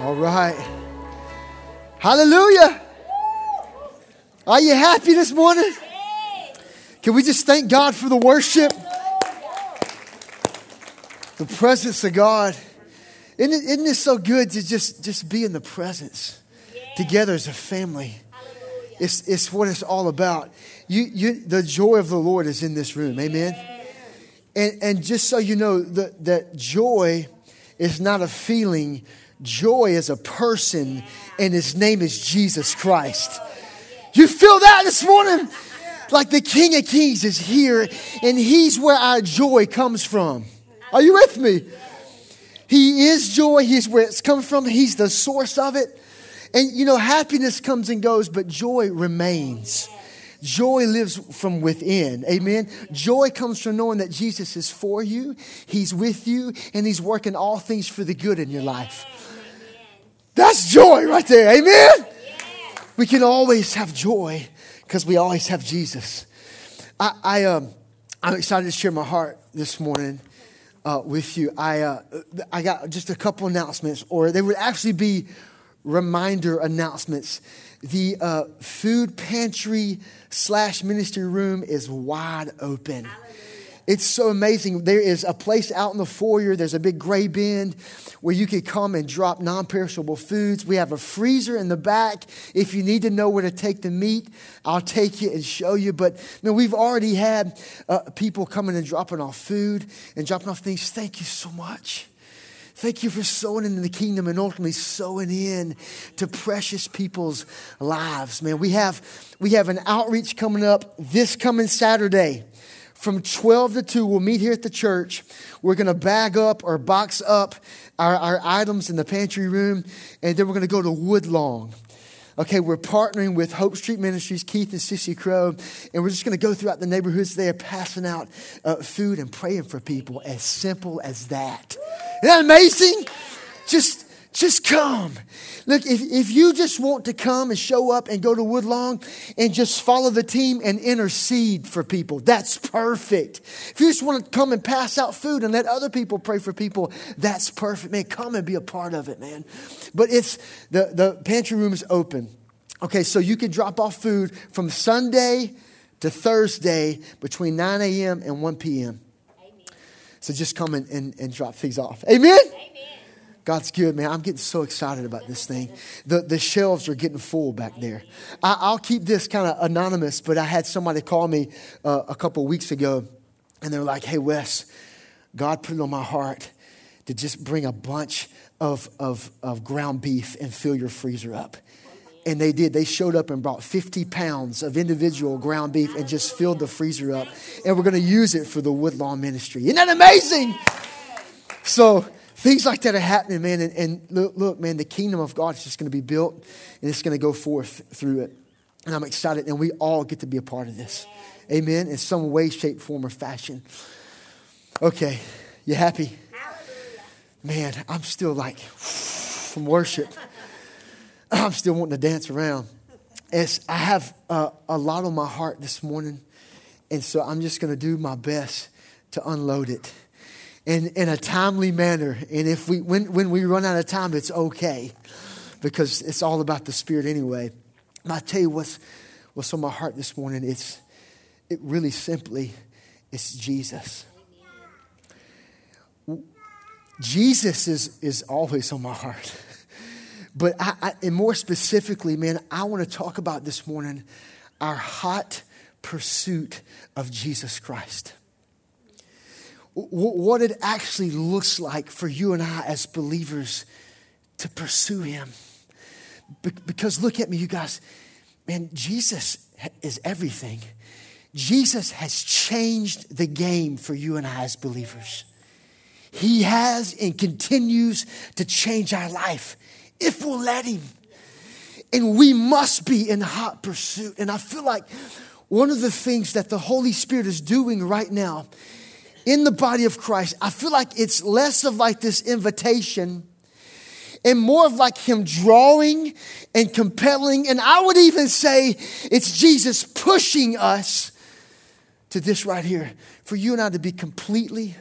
All right. Hallelujah. Are you happy this morning? Can we just thank God for the worship? The presence of God. Isn't it, isn't it so good to just, just be in the presence together as a family? It's, it's what it's all about. You, you, the joy of the Lord is in this room. Amen. And, and just so you know, the, that joy is not a feeling, joy is a person, and his name is Jesus Christ. You feel that this morning? Like the King of Kings is here, and he's where our joy comes from. Are you with me? He is joy, he's where it's come from, he's the source of it. And you know, happiness comes and goes, but joy remains. Joy lives from within. Amen. Joy comes from knowing that Jesus is for you, He's with you, and He's working all things for the good in your life. That's joy right there. Amen. We can always have joy because we always have Jesus. I, I um, I'm excited to share my heart this morning uh, with you. I, uh, I got just a couple announcements, or they would actually be reminder announcements. The uh, food pantry slash ministry room is wide open. It's so amazing. There is a place out in the foyer, there's a big gray bin where you can come and drop non perishable foods. We have a freezer in the back. If you need to know where to take the meat, I'll take you and show you. But man, we've already had uh, people coming and dropping off food and dropping off things. Thank you so much. Thank you for sowing into the kingdom and ultimately sowing in to precious people's lives. Man, we have, we have an outreach coming up this coming Saturday from 12 to 2. We'll meet here at the church. We're going to bag up or box up our, our items in the pantry room, and then we're going to go to Woodlawn. Okay, we're partnering with Hope Street Ministries, Keith and Sissy Crow, and we're just going to go throughout the neighborhoods there, passing out uh, food and praying for people. As simple as that. Isn't that amazing? Just, just come. Look, if, if you just want to come and show up and go to Woodlawn and just follow the team and intercede for people, that's perfect. If you just want to come and pass out food and let other people pray for people, that's perfect. Man, come and be a part of it, man. But it's the, the pantry room is open. Okay, so you can drop off food from Sunday to Thursday between 9 a.m. and 1 p.m. Amen. So just come and, and, and drop things off. Amen? Amen. God's good, man. I'm getting so excited about this thing. The, the shelves are getting full back there. I, will keep this kind of anonymous, but I had somebody call me uh, a couple weeks ago, and they're like, hey, Wes, God put it on my heart to just bring a bunch of, of, of ground beef and fill your freezer up. And they did. They showed up and brought 50 pounds of individual ground beef and just filled the freezer up. And we're going to use it for the Woodlawn ministry. Isn't that amazing? So, things like that are happening, man. And, and look, look, man, the kingdom of God is just going to be built and it's going to go forth through it. And I'm excited. And we all get to be a part of this. Amen. In some way, shape, form, or fashion. Okay. You happy? Man, I'm still like from worship. I'm still wanting to dance around. As I have uh, a lot on my heart this morning, and so I'm just going to do my best to unload it in, in a timely manner. And if we, when, when we run out of time, it's okay because it's all about the Spirit anyway. And I tell you what's, what's on my heart this morning. It's it really simply, it's Jesus. Jesus is, is always on my heart. But I, I, and more specifically, man, I want to talk about this morning our hot pursuit of Jesus Christ. What it actually looks like for you and I as believers to pursue Him. because look at me, you guys. Man, Jesus is everything. Jesus has changed the game for you and I as believers. He has and continues to change our life if we'll let Him. And we must be in hot pursuit. And I feel like one of the things that the Holy Spirit is doing right now in the body of Christ, I feel like it's less of like this invitation and more of like Him drawing and compelling. And I would even say it's Jesus pushing us to this right here for you and I to be completely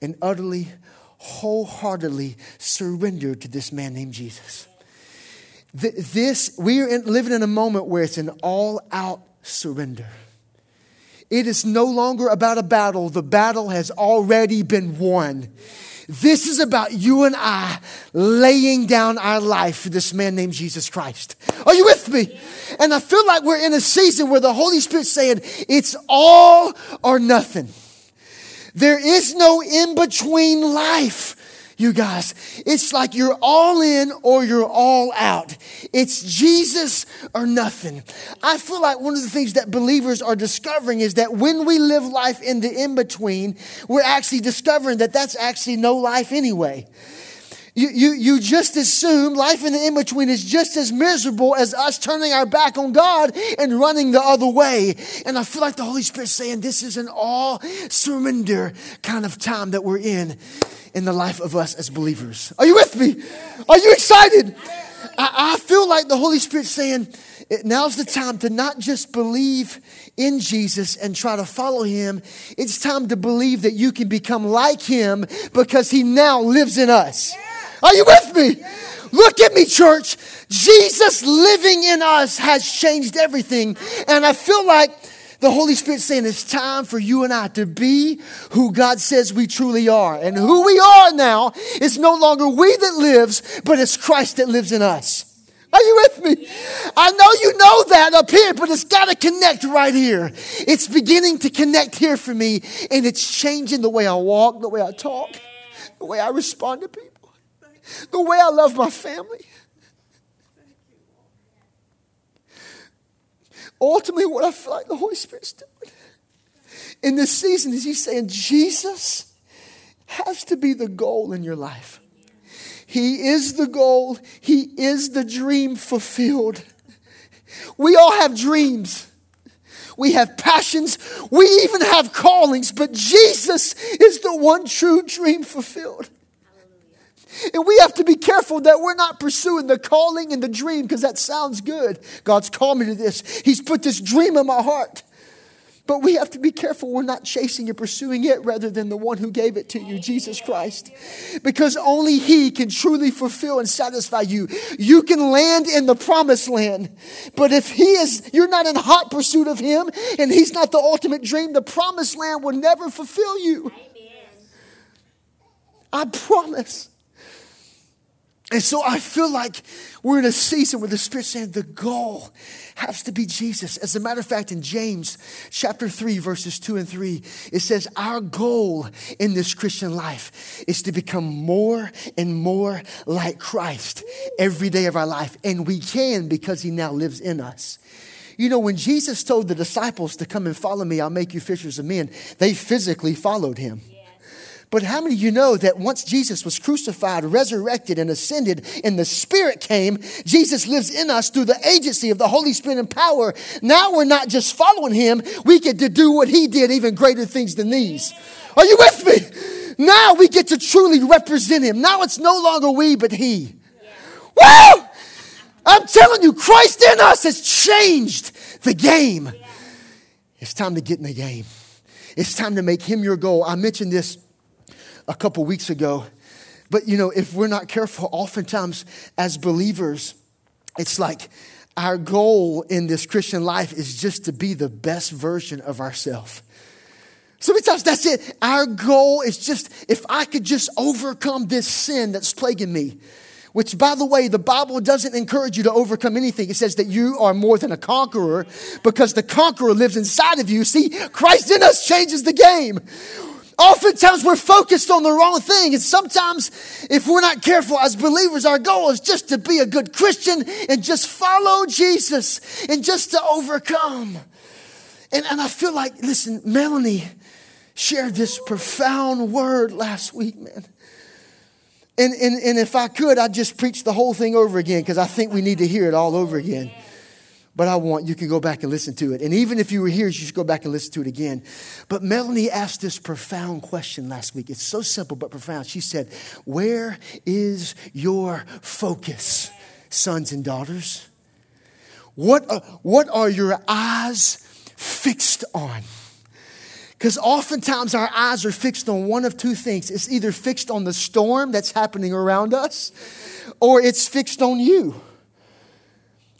and utterly wholeheartedly surrendered to this man named Jesus. This, we are in, living in a moment where it's an all out surrender. It is no longer about a battle, the battle has already been won. This is about you and I laying down our life for this man named Jesus Christ. Are you with me? And I feel like we're in a season where the Holy Spirit's saying it's all or nothing. There is no in between life you guys. It's like you're all in or you're all out. It's Jesus or nothing. I feel like one of the things that believers are discovering is that when we live life in the in between, we're actually discovering that that's actually no life anyway. You, you, you just assume life in the in between is just as miserable as us turning our back on God and running the other way. And I feel like the Holy Spirit saying this is an all surrender kind of time that we're in in the life of us as believers. Are you with me? Are you excited? I, I feel like the Holy Spirit saying, now's the time to not just believe in Jesus and try to follow him. It's time to believe that you can become like him because he now lives in us. Are you with me? Look at me, church. Jesus living in us has changed everything. And I feel like the Holy Spirit saying it's time for you and I to be who God says we truly are. And who we are now is no longer we that lives, but it's Christ that lives in us. Are you with me? I know you know that up here, but it's got to connect right here. It's beginning to connect here for me, and it's changing the way I walk, the way I talk, the way I respond to people the way I love my family. Ultimately, what I feel like the Holy Spirit's doing in this season is He's saying, Jesus has to be the goal in your life. He is the goal, He is the dream fulfilled. We all have dreams. We have passions. We even have callings, but Jesus is the one true dream fulfilled. And we have to be careful that we're not pursuing the calling and the dream because that sounds good. God's called me to this. He's put this dream in my heart. But we have to be careful we're not chasing and pursuing it rather than the one who gave it to you, Jesus Christ. Because only He can truly fulfill and satisfy you. You can land in the promised land. But if He is, you're not in hot pursuit of Him and He's not the ultimate dream, the promised land will never fulfill you. I promise. And so I feel like we're in a season where the Spirit's saying the goal has to be Jesus. As a matter of fact, in James chapter 3, verses 2 and 3, it says, Our goal in this Christian life is to become more and more like Christ every day of our life. And we can because He now lives in us. You know, when Jesus told the disciples to come and follow me, I'll make you fishers of men, they physically followed Him. Yeah. But how many of you know that once Jesus was crucified, resurrected, and ascended, and the Spirit came, Jesus lives in us through the agency of the Holy Spirit and power. Now we're not just following Him, we get to do what He did, even greater things than these. Are you with me? Now we get to truly represent Him. Now it's no longer we, but He. Woo! I'm telling you, Christ in us has changed the game. It's time to get in the game. It's time to make Him your goal. I mentioned this a couple weeks ago. But you know, if we're not careful, oftentimes as believers, it's like our goal in this Christian life is just to be the best version of ourselves. So many times that's it. Our goal is just if I could just overcome this sin that's plaguing me. Which, by the way, the Bible doesn't encourage you to overcome anything. It says that you are more than a conqueror because the conqueror lives inside of you. See, Christ in us changes the game. Oftentimes we're focused on the wrong thing. And sometimes, if we're not careful as believers, our goal is just to be a good Christian and just follow Jesus and just to overcome. And, and I feel like, listen, Melanie shared this profound word last week, man. And, and, and if I could, I'd just preach the whole thing over again because I think we need to hear it all over again but I want you can go back and listen to it. And even if you were here, you should go back and listen to it again. But Melanie asked this profound question last week. It's so simple but profound. She said, Where is your focus, sons and daughters? What are, what are your eyes fixed on? Because oftentimes our eyes are fixed on one of two things. It's either fixed on the storm that's happening around us, or it's fixed on you.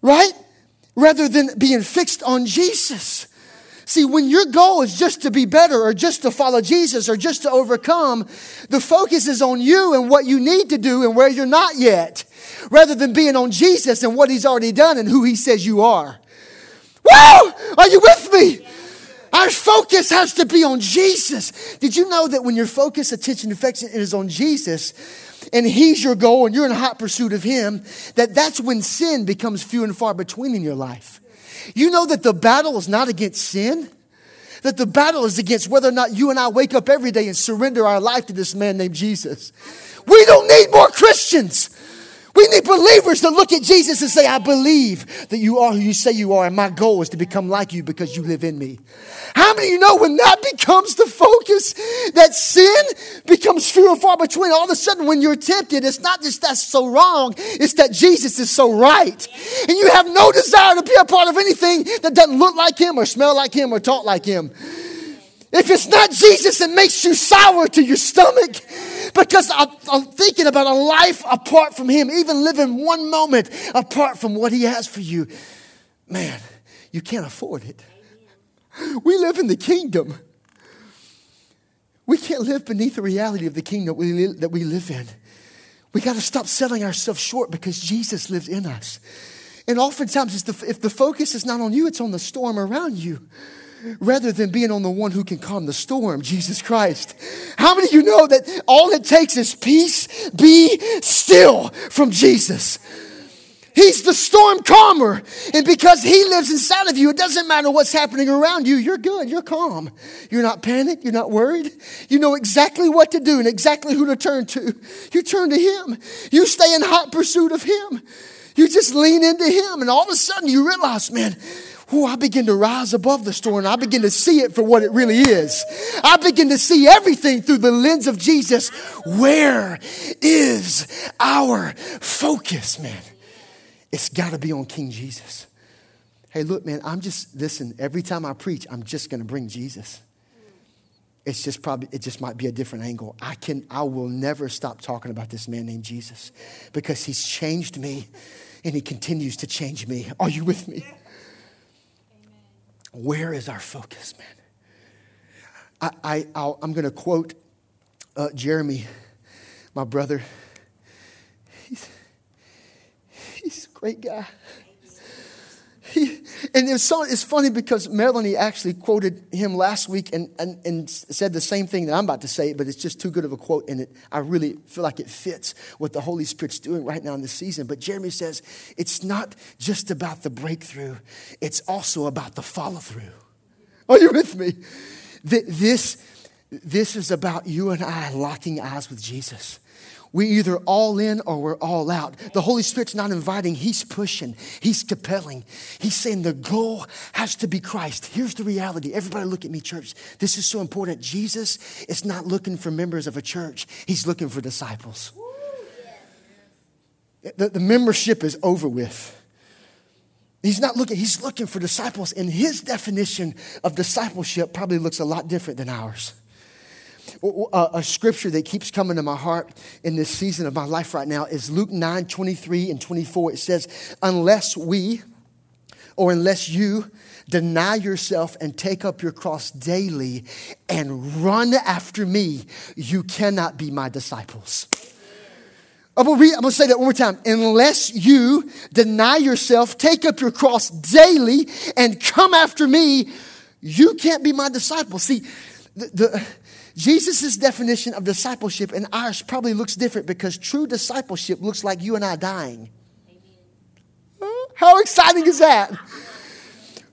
Right? Rather than being fixed on Jesus. See, when your goal is just to be better or just to follow Jesus or just to overcome, the focus is on you and what you need to do and where you're not yet, rather than being on Jesus and what he's already done and who he says you are. Woo! Are you with me? Our focus has to be on Jesus. Did you know that when your focus, attention, affection is on Jesus, and He's your goal, and you're in hot pursuit of Him, that that's when sin becomes few and far between in your life. You know that the battle is not against sin, that the battle is against whether or not you and I wake up every day and surrender our life to this man named Jesus. We don't need more Christians. We need believers to look at Jesus and say, I believe that you are who you say you are, and my goal is to become like you because you live in me. How many of you know when that becomes the focus, that sin becomes few and far between? All of a sudden, when you're tempted, it's not just that's so wrong, it's that Jesus is so right. And you have no desire to be a part of anything that doesn't look like him or smell like him or talk like him. If it's not Jesus, it makes you sour to your stomach because I'm, I'm, thinking about a life apart from Him, even living one moment apart from what He has for you. Man, you can't afford it. We live in the kingdom. We can't live beneath the reality of the kingdom that we live in. We got to stop selling ourselves short because Jesus lives in us. And oftentimes, the, if the focus is not on you, it's on the storm around you rather than being on the one who can calm the storm, Jesus Christ. How many of you know that all it takes is peace, be still from Jesus? He's the storm calmer. And because He lives inside of you, it doesn't matter what's happening around you. You're good. You're calm. You're not panicked. You're not worried. You know exactly what to do and exactly who to turn to. You turn to Him. You stay in hot pursuit of Him. You just lean into Him. And all of a sudden you realize, man, oh, I begin to rise above the storm I begin to see it for what it really is. I begin to see everything through the lens of Jesus. Where is our focus, man? It's got to be on King Jesus. Hey, look, man, I'm just, listen, every time I preach, I'm just going to bring Jesus. It's just probably, it just might be a different angle. I can, I will never stop talking about this man named Jesus because he's changed me and he continues to change me. Are you with me? Where is our focus, man? I, I, am going to quote uh, Jeremy, my brother. He's, he's a great guy. He, and it's, so, it's funny because Melanie actually quoted him last week and, and, and said the same thing that I'm about to say, but it's just too good of a quote, and it, I really feel like it fits what the Holy Spirit's doing right now in this season. But Jeremy says it's not just about the breakthrough, it's also about the follow through. Are you with me? This, this is about you and I locking eyes with Jesus. We either all in or we're all out. The Holy Spirit's not inviting, He's pushing, He's compelling. He's saying the goal has to be Christ. Here's the reality. Everybody look at me, church. This is so important. Jesus is not looking for members of a church, He's looking for disciples. The, the membership is over with. He's not looking, he's looking for disciples, and his definition of discipleship probably looks a lot different than ours a, uh, a, scripture that keeps coming to my heart in this season of my life right now is Luke 9 23 and 24. It says, Unless we, or unless you, deny yourself and take up your cross daily and run after me, you cannot be my disciples. I'm gonna, read, I'm gonna say that one more time. Unless you deny yourself, take up your cross daily, and come after me, you can't be my disciple. See, the, the Jesus' definition of discipleship and ours probably looks different because true discipleship looks like you and I dying. How exciting is that?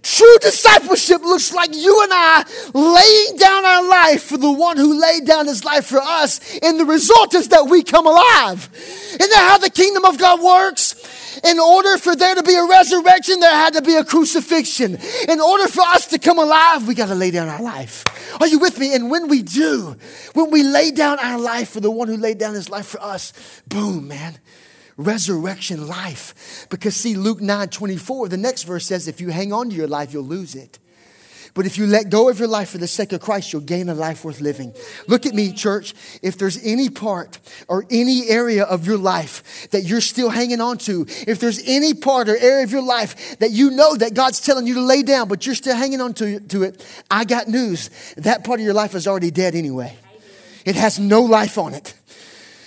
True discipleship looks like you and I laying down our life for the one who laid down his life for us, and the result is that we come alive. Isn't that how the kingdom of God works? In order for there to be a resurrection, there had to be a crucifixion. In order for us to come alive, we got to lay down our life. Are you with me? And when we do, when we lay down our life for the one who laid down his life for us, boom, man. Resurrection life. Because see, Luke 9 24, the next verse says, if you hang on to your life, you'll lose it. But if you let go of your life for the sake of Christ, you'll gain a life worth living. Look at me, church. If there's any part or any area of your life that you're still hanging on to, if there's any part or area of your life that you know that God's telling you to lay down, but you're still hanging on to, to it, I got news. That part of your life is already dead anyway. It has no life on it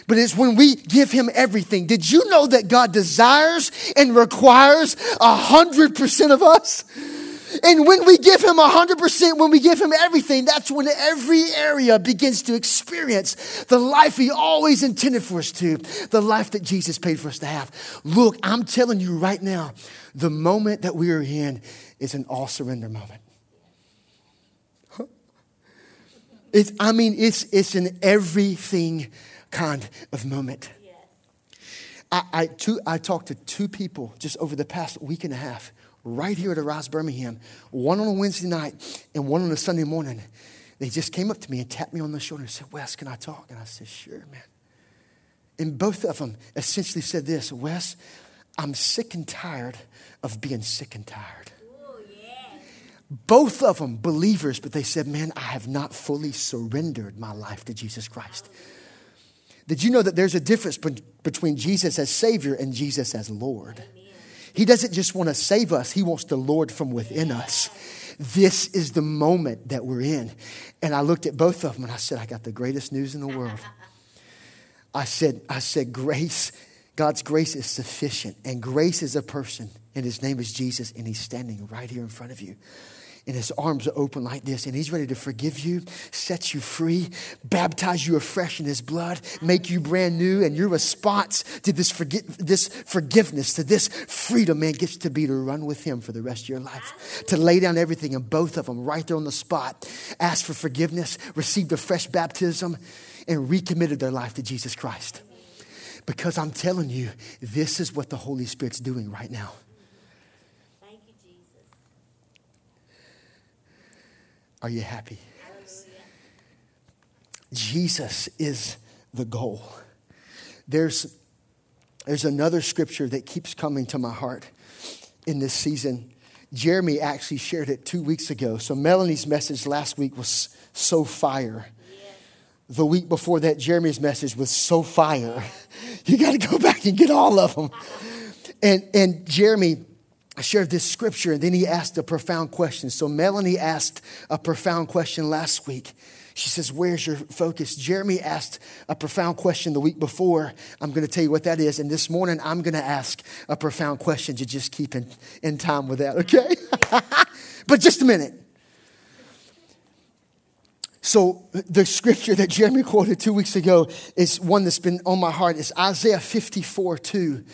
but it's when we give him everything. Did you know that God desires and requires a hundred percent of us? And when we give him 100%, when we give him everything, that's when every area begins to experience the life he always intended for us to, the life that Jesus paid for us to have. Look, I'm telling you right now, the moment that we are in is an all surrender moment. It's, I mean, it's, it's an everything kind of moment. I, I, two, I talked to two people just over the past week and a half right here at Arise Birmingham, one on a Wednesday night and one on a Sunday morning. They just came up to me and tapped me on the shoulder and said, Wes, can I talk? And I said, Sure, man. And both of them essentially said this Wes, I'm sick and tired of being sick and tired. Both of them believers, but they said, Man, I have not fully surrendered my life to Jesus Christ. Did you know that there's a difference between Jesus as Savior and Jesus as Lord? He doesn't just want to save us, He wants to Lord from within us. This is the moment that we're in. And I looked at both of them and I said, I got the greatest news in the world. I said, I said, grace, God's grace is sufficient. And grace is a person, and his name is Jesus, and he's standing right here in front of you and his arms are open like this, and he's ready to forgive you, set you free, baptize you afresh in his blood, make you brand new, and your response to this, forgi- this forgiveness, to this freedom, man, gets to be to run with him for the rest of your life, to lay down everything, and both of them right there on the spot, ask for forgiveness, received a fresh baptism, and recommitted their life to Jesus Christ. Because I'm telling you, this is what the Holy Spirit's doing right now. Are you happy? Jesus is the goal. There's, there's another scripture that keeps coming to my heart in this season. Jeremy actually shared it two weeks ago. So Melanie's message last week was so fire. The week before that, Jeremy's message was so fire. You got to go back and get all of them. And, and Jeremy I shared this scripture and then he asked a profound question. So Melanie asked a profound question last week. She says, Where's your focus? Jeremy asked a profound question the week before. I'm going to tell you what that is. And this morning, I'm going to ask a profound question to just keep in, in time with that, okay? but just a minute. So, the scripture that Jeremy quoted two weeks ago is one that's been on my heart. It's Isaiah 54 2.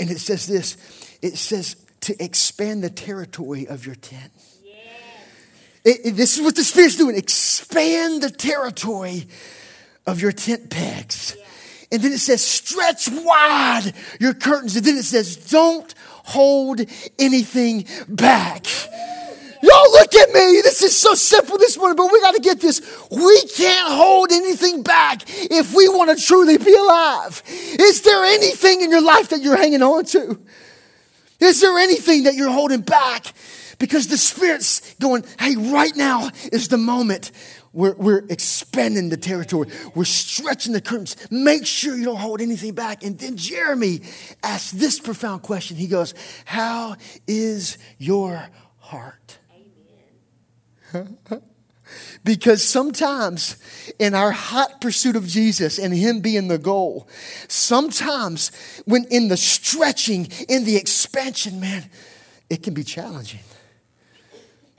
And it says this it says, to expand the territory of your tent. It, it, this is what the Spirit's doing expand the territory of your tent pegs. And then it says, stretch wide your curtains. And then it says, don't hold anything back. Y'all look at me. This is so simple this morning, but we got to get this. We can't hold anything back if we want to truly be alive. Is there anything in your life that you're hanging on to? Is there anything that you're holding back? Because the Spirit's going, hey, right now is the moment. We're, we're expanding the territory. We're stretching the curtains. Make sure you don't hold anything back. And then Jeremy asks this profound question. He goes, How is your heart? Amen. Because sometimes in our hot pursuit of Jesus and Him being the goal, sometimes when in the stretching, in the expansion, man, it can be challenging.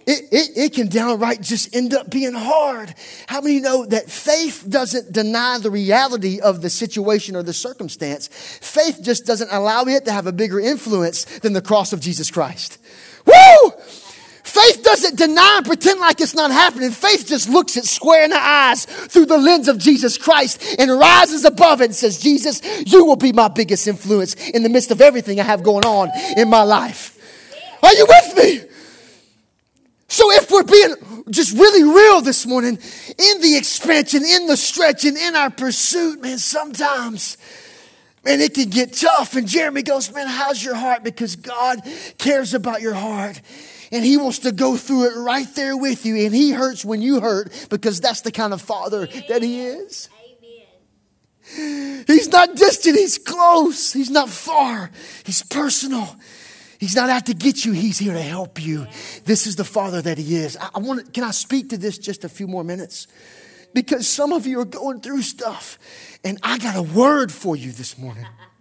It, it, it, can downright just end up being hard. How many know that faith doesn't deny the reality of the situation or the circumstance? Faith just doesn't allow it to have a bigger influence than the cross of Jesus Christ. Woo! Faith doesn't deny and pretend like it's not happening. Faith just looks it square in the eyes through the lens of Jesus Christ and rises above it and says, Jesus, you will be my biggest influence in the midst of everything I have going on in my life. Are you with me? So if we're being just really real this morning, in the expansion, in the stretching, in our pursuit, man, sometimes Man, it can get tough. And Jeremy goes, Man, how's your heart? Because God cares about your heart. And he wants to go through it right there with you. And he hurts when you hurt because that's the kind of father Amen. that he is. Amen. He's not distant, he's close. He's not far, he's personal. He's not out to get you, he's here to help you. This is the father that he is. I, I want to, can I speak to this just a few more minutes? Because some of you are going through stuff, and I got a word for you this morning.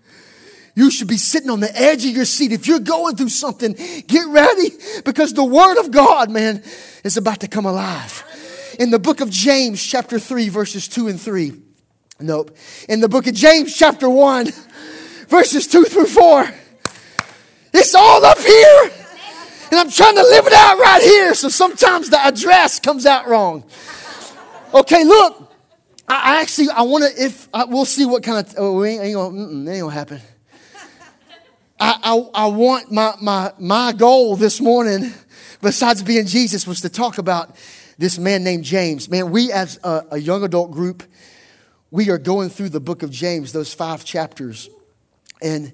You should be sitting on the edge of your seat. If you're going through something, get ready because the Word of God, man, is about to come alive. In the book of James, chapter 3, verses 2 and 3. Nope. In the book of James, chapter 1, verses 2 through 4. It's all up here. And I'm trying to live it out right here. So sometimes the address comes out wrong. Okay, look. I actually, I want to, if, I, we'll see what kind of, oh, ain't, ain't gonna, ain't gonna happen. I, I, I want my, my, my goal this morning, besides being Jesus, was to talk about this man named James. Man, we as a, a young adult group, we are going through the book of James, those five chapters. And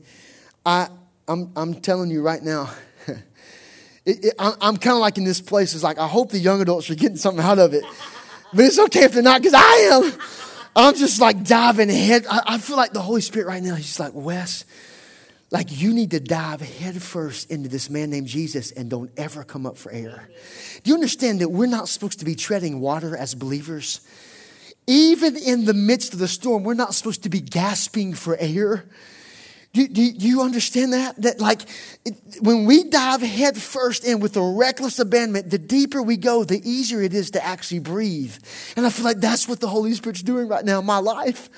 I, I'm, I'm telling you right now, it, it, I'm kind of like in this place. It's like, I hope the young adults are getting something out of it. But it's okay if they're not, because I am. I'm just like diving head. I, I feel like the Holy Spirit right now, He's like, Wes, like you need to dive headfirst into this man named Jesus and don't ever come up for air. Do you understand that we're not supposed to be treading water as believers? Even in the midst of the storm, we're not supposed to be gasping for air. Do, do, do you understand that? That like it, when we dive headfirst in with a reckless abandonment, the deeper we go, the easier it is to actually breathe. And I feel like that's what the Holy Spirit's doing right now in my life.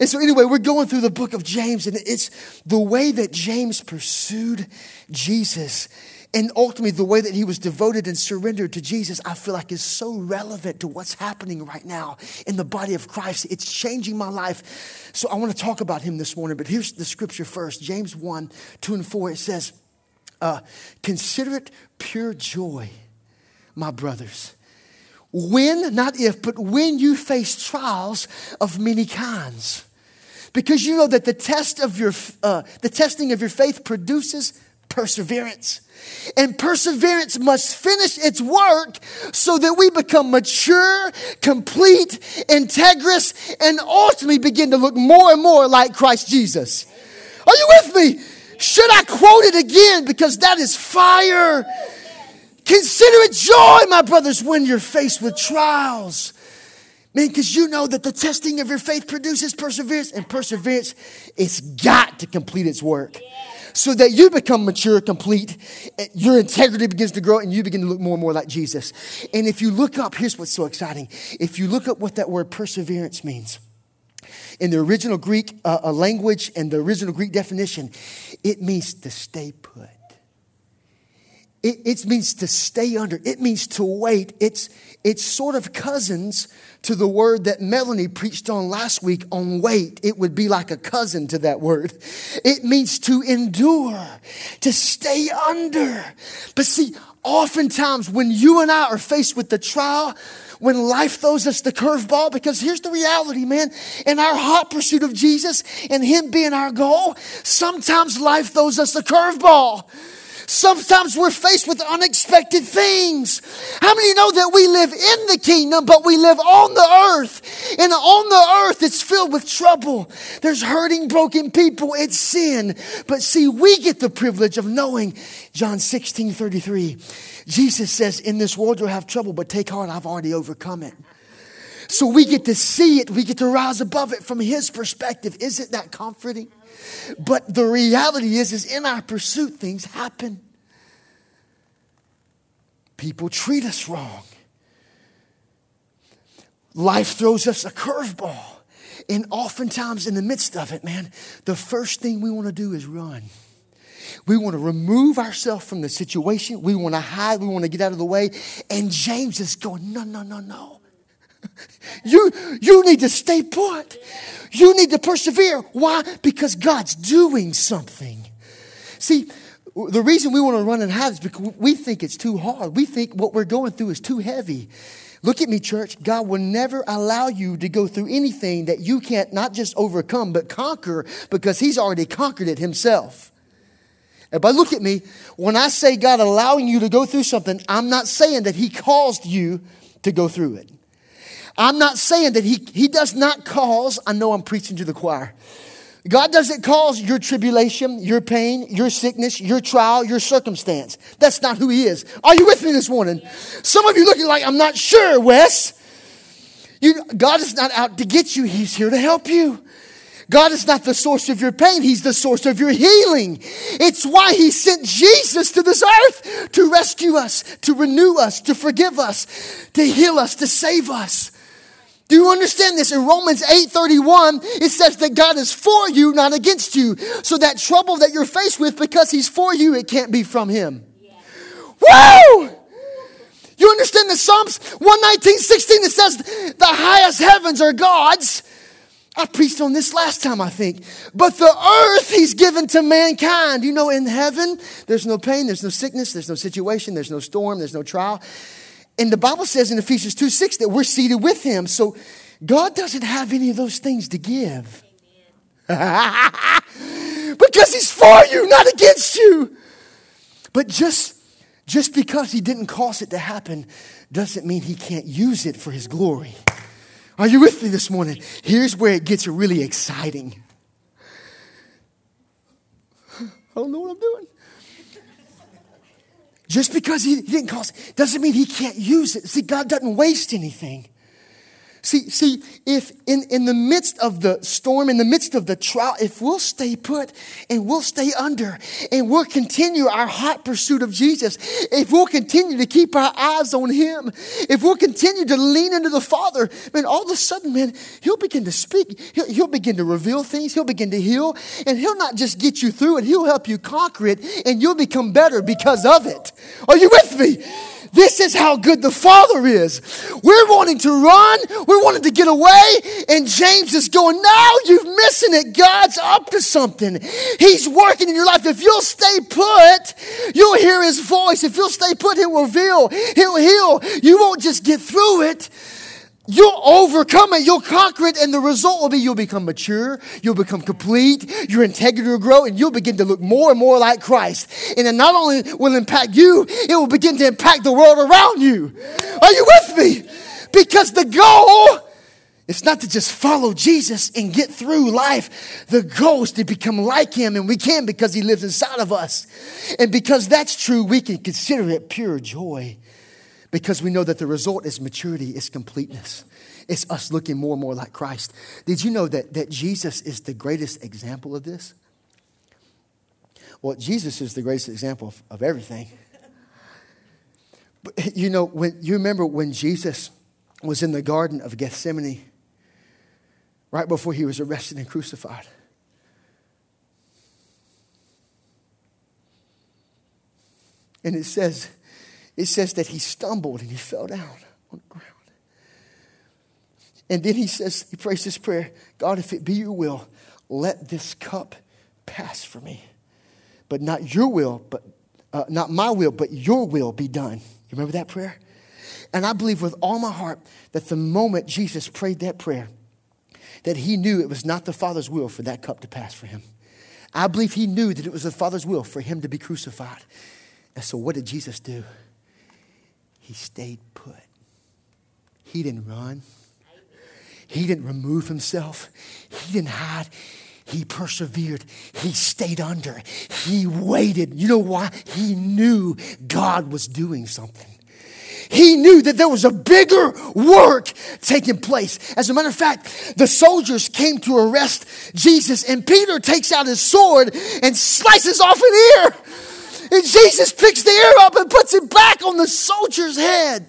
And so, anyway, we're going through the book of James, and it's the way that James pursued Jesus. And ultimately, the way that he was devoted and surrendered to Jesus, I feel like is so relevant to what's happening right now in the body of Christ. It's changing my life. So I want to talk about him this morning, but here's the scripture first James 1 2 and 4. It says, uh, Consider it pure joy, my brothers when, not if, but when you face trials of many kinds because you know that the test of your uh, the testing of your faith produces perseverance. And perseverance must finish its work so that we become mature complete integrous and ultimately begin to look more and more like christ jesus. Are you with me? Should i quote it again? Because that is fire. Consider it joy my brothers when you're faced with trials Man, because you know that the testing of your faith produces perseverance, and perseverance, it's got to complete its work. So that you become mature, complete, your integrity begins to grow, and you begin to look more and more like Jesus. And if you look up, here's what's so exciting. If you look up what that word perseverance means, in the original Greek uh, language and the original Greek definition, it means to stay put. It, it means to stay under. It means to wait. It's, it's sort of cousins to the word that Melanie preached on last week on wait. It would be like a cousin to that word. It means to endure, to stay under. But see, oftentimes when you and I are faced with the trial, when life throws us the curveball, because here's the reality, man. In our hot pursuit of Jesus and Him being our goal, sometimes life throws us the curveball. Sometimes we're faced with unexpected things. How many know that we live in the kingdom, but we live on the earth? And on the earth, it's filled with trouble. There's hurting, broken people. It's sin. But see, we get the privilege of knowing John 16 33. Jesus says, In this world you'll have trouble, but take heart, I've already overcome it. So we get to see it, we get to rise above it from his perspective. Isn't that comforting? But the reality is, is in our pursuit, things happen. People treat us wrong. Life throws us a curveball. And oftentimes, in the midst of it, man, the first thing we want to do is run. We want to remove ourselves from the situation. We want to hide. We want to get out of the way. And James is going, no, no, no, no. You, you need to stay put. You need to persevere. Why? Because God's doing something. See, the reason we want to run and hide is because we think it's too hard. We think what we're going through is too heavy. Look at me, church. God will never allow you to go through anything that you can't not just overcome, but conquer because He's already conquered it Himself. Everybody look at me. When I say God allowing you to go through something, I'm not saying that He caused you to go through it. I'm not saying that He, he does not cause, I know I'm preaching to the choir. God doesn't cause your tribulation, your pain, your sickness, your trial, your circumstance. That's not who He is. Are you with me this morning? Some of you looking like, I'm not sure, Wes. You, God is not out to get you, He's here to help you. God is not the source of your pain, He's the source of your healing. It's why He sent Jesus to this earth to rescue us, to renew us, to forgive us, to heal us, to save us. Do you understand this? In Romans 8:31, it says that God is for you, not against you. So that trouble that you're faced with, because He's for you, it can't be from Him. Yeah. Woo! You understand the Psalms 119, 16, it says the highest heavens are God's. I preached on this last time, I think. But the earth he's given to mankind. You know, in heaven, there's no pain, there's no sickness, there's no situation, there's no storm, there's no trial. And the Bible says in Ephesians 2 6 that we're seated with him. So God doesn't have any of those things to give. because he's for you, not against you. But just, just because he didn't cause it to happen doesn't mean he can't use it for his glory. Are you with me this morning? Here's where it gets really exciting. I don't know what I'm doing. Just because he didn't cause doesn't mean he can't use it. See, God doesn't waste anything. See, see, if in, in the midst of the storm, in the midst of the trial, if we'll stay put and we'll stay under and we'll continue our hot pursuit of Jesus, if we'll continue to keep our eyes on Him, if we'll continue to lean into the Father, man, all of a sudden, man, He'll begin to speak. He'll, he'll begin to reveal things. He'll begin to heal. And He'll not just get you through it, He'll help you conquer it and you'll become better because of it. Are you with me? This is how good the Father is. We're wanting to run, we're wanting to get away, and James is going, Now you're missing it. God's up to something. He's working in your life. If you'll stay put, you'll hear His voice. If you'll stay put, He'll reveal, He'll heal. You won't just get through it. You'll overcome it, you'll conquer it, and the result will be you'll become mature, you'll become complete, your integrity will grow, and you'll begin to look more and more like Christ. And it not only will impact you, it will begin to impact the world around you. Are you with me? Because the goal is not to just follow Jesus and get through life. The goal is to become like him, and we can because he lives inside of us. And because that's true, we can consider it pure joy because we know that the result is maturity, is completeness. It's us looking more and more like Christ. Did you know that, that Jesus is the greatest example of this? Well, Jesus is the greatest example of, of everything. But you know, when you remember when Jesus was in the Garden of Gethsemane, right before he was arrested and crucified. And it says, it says that he stumbled and he fell down on the ground. And then he says, he prays this prayer God, if it be your will, let this cup pass for me. But not your will, but uh, not my will, but your will be done. You remember that prayer? And I believe with all my heart that the moment Jesus prayed that prayer, that he knew it was not the Father's will for that cup to pass for him. I believe he knew that it was the Father's will for him to be crucified. And so, what did Jesus do? He stayed put. He didn't run. He didn't remove himself. He didn't hide. He persevered. He stayed under. He waited. You know why? He knew God was doing something. He knew that there was a bigger work taking place. As a matter of fact, the soldiers came to arrest Jesus, and Peter takes out his sword and slices off an ear. And Jesus picks the ear up and puts it back on the soldier's head.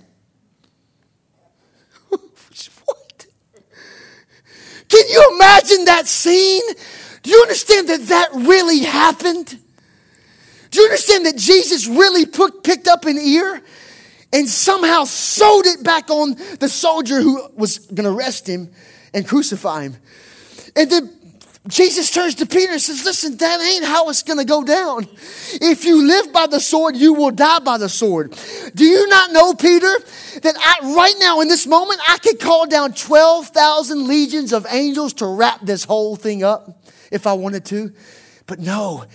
what? Can you imagine that scene? Do you understand that that really happened? Do you understand that Jesus really put, picked up an ear and somehow sewed it back on the soldier who was going to arrest him and crucify him? And then Jesus turns to Peter and says, Listen, that ain't how it's going to go down. If you live by the sword, you will die by the sword. Do you not know, Peter, that I, right now in this moment, I could call down 12,000 legions of angels to wrap this whole thing up if I wanted to? But no,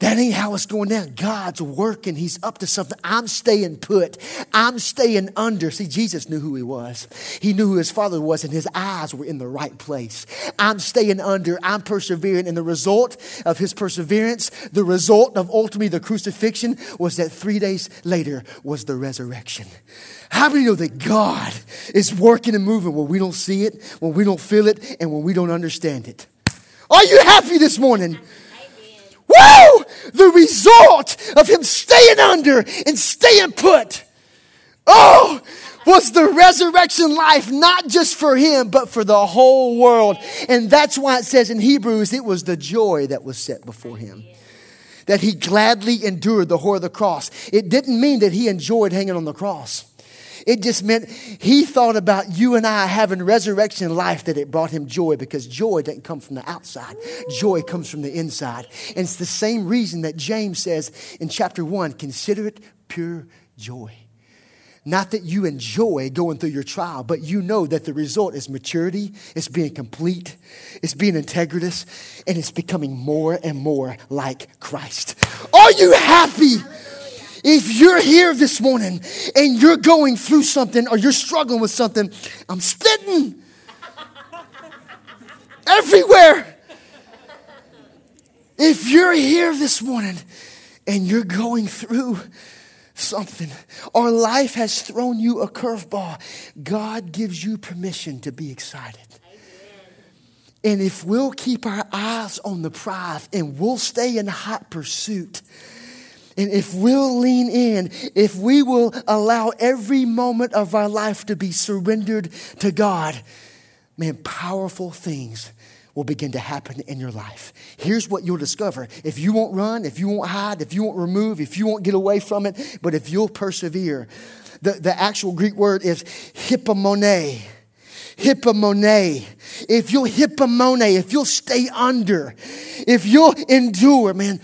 That ain't how it's going down. God's working. He's up to something. I'm staying put. I'm staying under. See, Jesus knew who he was. He knew who his father was, and his eyes were in the right place. I'm staying under. I'm persevering. And the result of his perseverance, the result of ultimately the crucifixion, was that three days later was the resurrection. How do you know that God is working and moving when we don't see it, when we don't feel it, and when we don't understand it? Are you happy this morning? Woo! The result of him staying under and staying put. Oh, was the resurrection life not just for him, but for the whole world. And that's why it says in Hebrews, it was the joy that was set before him. That he gladly endured the horror of the cross. It didn't mean that he enjoyed hanging on the cross. It just meant he thought about you and I having resurrection life that it brought him joy because joy doesn't come from the outside. Joy comes from the inside. And it's the same reason that James says in chapter 1 consider it pure joy. Not that you enjoy going through your trial, but you know that the result is maturity, it's being complete, it's being integritous, and it's becoming more and more like Christ. Are you happy? If you're here this morning and you're going through something or you're struggling with something, I'm spitting everywhere. If you're here this morning and you're going through something or life has thrown you a curveball, God gives you permission to be excited. And if we'll keep our eyes on the prize and we'll stay in hot pursuit, and if we'll lean in, if we will allow every moment of our life to be surrendered to God, man, powerful things will begin to happen in your life. Here's what you'll discover. If you won't run, if you won't hide, if you won't remove, if you won't get away from it, but if you'll persevere, the, the actual Greek word is hypomone. Hypomone. If you'll hypomone, if you'll stay under, if you'll endure, man,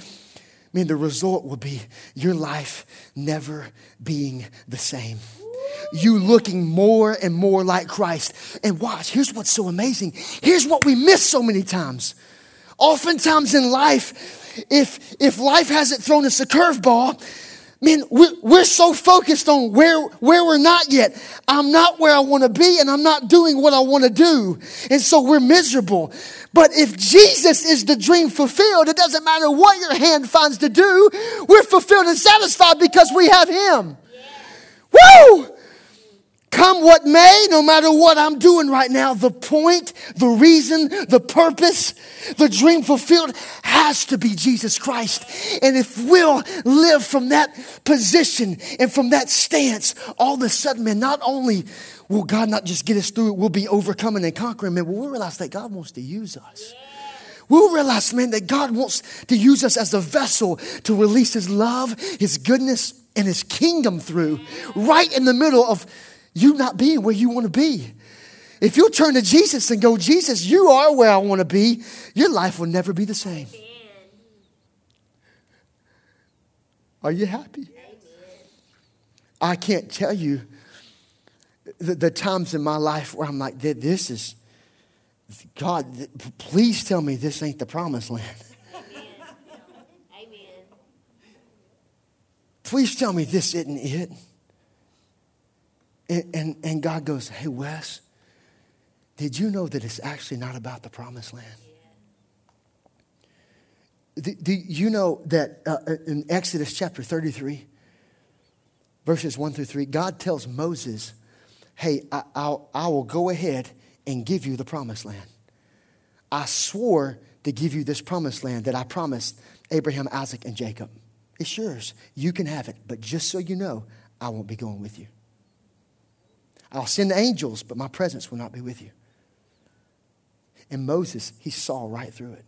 I mean, the result will be your life never being the same. You looking more and more like Christ. And watch, here's what's so amazing. Here's what we miss so many times. Oftentimes in life, if, if life hasn't thrown us a curveball, man, we're, we're so focused on where, where we're not yet. I'm not where I want to be and I'm not doing what I want to do. And so we're miserable. But if Jesus is the dream fulfilled, it doesn't matter what your hand finds to do. We're fulfilled and satisfied because we have Him. Woo! Come what may, no matter what I'm doing right now, the point, the reason, the purpose, the dream fulfilled has to be Jesus Christ. And if we'll live from that position and from that stance, all of a sudden, man, not only will God not just get us through it, we'll be overcoming and conquering, man, we'll realize that God wants to use us. We'll realize, man, that God wants to use us as a vessel to release His love, His goodness, and His kingdom through, right in the middle of you not being where you want to be. If you turn to Jesus and go, Jesus, you are where I want to be, your life will never be the same. Are you happy? I can't tell you the, the, times in my life where I'm like, this is, God, please tell me this ain't the promised land. Amen. Please tell me this isn't it. And, and, and God goes, Hey, Wes, did you know that it's actually not about the promised land? Do, you know that uh, uh, in Exodus chapter 33, verses 1 through 3, God tells Moses, Hey, I, I'll, I will go ahead and give you the promised land. I swore to give you this promised land that I promised Abraham, Isaac, and Jacob. It's yours. You can have it. But just so you know, I won't be going with you. I'll send angels, but my presence will not be with you. And Moses, he saw right through it.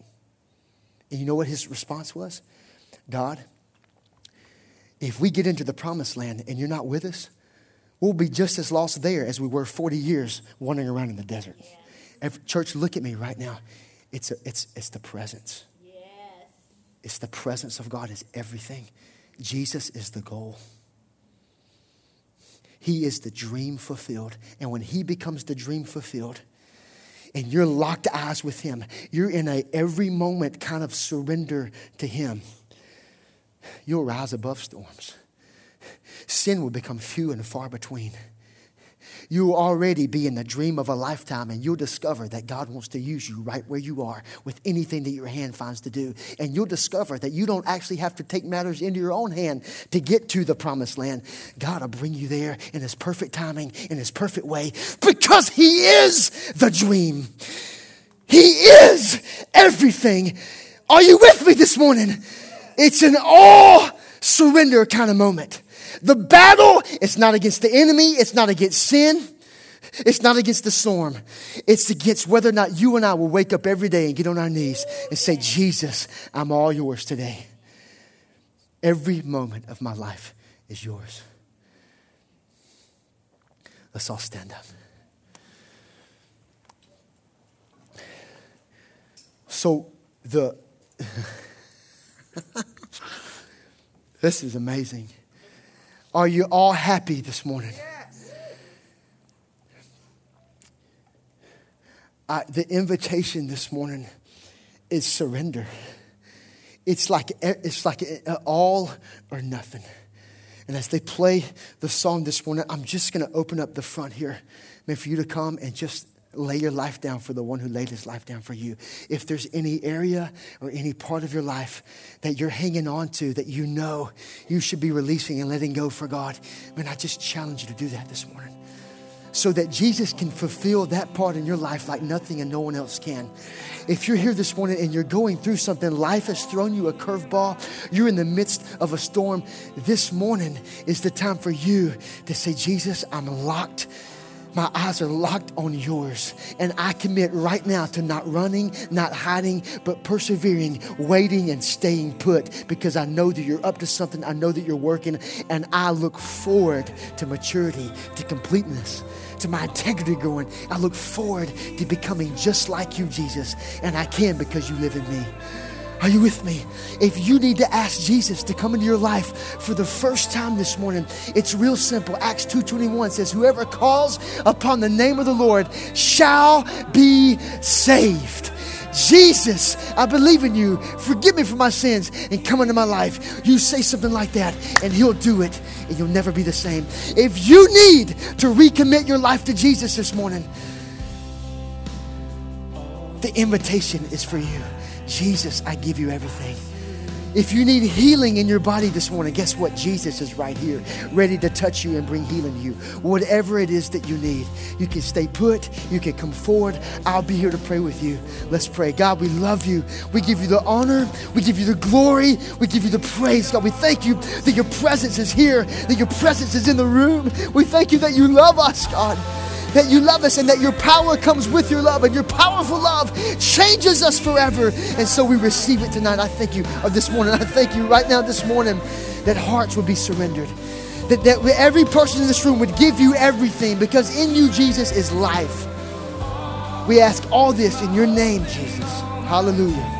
And you know what his response was? God, if we get into the promised land and you're not with us, we'll be just as lost there as we were 40 years wandering around in the desert. Yeah. Every, church, look at me right now. It's, a, it's, it's the presence. Yes. It's the presence of God is everything. Jesus is the goal. He is the dream fulfilled. And when He becomes the dream fulfilled, and you're locked eyes with Him, you're in a every moment kind of surrender to Him. you'll rise above storms. Sin will become few and far between. You will already be in the dream of a lifetime, and you'll discover that God wants to use you right where you are with anything that your hand finds to do. And you'll discover that you don't actually have to take matters into your own hand to get to the promised land. God will bring you there in His perfect timing, in His perfect way, because He is the dream. He is everything. Are you with me this morning? It's an all surrender kind of moment. The battle is not against the enemy, it's not against sin, it's not against the storm. It's against whether or not you and I will wake up every day and get on our knees and say, Jesus, I'm all yours today. Every moment of my life is yours. Let's all stand up. So, the. this is amazing. Are you all happy this morning? I, the invitation this morning is surrender. It's like it's like uh, all or nothing. And as they play the song this morning, I'm just going to open up the front here, man, for you to come and just lay your life down for the one who laid his life down for you. If there's any area or any part of your life that you're hanging on to that you know you should be releasing and letting go for God, man, I just challenge you to do that this morning. So that Jesus can fulfill that part in your life like nothing and no one else can. If you're here this morning and you're going through something, life has thrown you a curveball, you're in the midst of a storm, this morning is the time for you to say, Jesus, I'm locked my eyes are locked on yours. And I commit right now to not running, not hiding, but persevering, waiting, and staying put because I know that you're up to something. I know that you're working. And I look forward to maturity, to completeness, to my integrity growing. I look forward to becoming just like you, Jesus. And I can because you live in me. Are you with me? If you need to ask Jesus to come into your life for the first time this morning, it's real simple. Acts 2:21 says, "Whoever calls upon the name of the Lord shall be saved." Jesus, I believe in you. Forgive me for my sins and come into my life. You say something like that, and He'll do it, and you'll never be the same. If you need to recommit your life to Jesus this morning, the invitation is for you. Jesus, I give you everything. If you need healing in your body this morning, guess what? Jesus is right here, ready to touch you and bring healing to you. Whatever it is that you need, you can stay put, you can come forward. I'll be here to pray with you. Let's pray. God, we love you. We give you the honor, we give you the glory, we give you the praise. God, we thank you that your presence is here, that your presence is in the room. We thank you that you love us, God that you love us and that your power comes with your love and your powerful love changes us forever. And so we receive it tonight. I thank you, of this morning. I thank you right now this morning that hearts would be surrendered. That, that every person in this room would give you everything because in you, Jesus, is life. We ask all this in your name, Jesus. Hallelujah.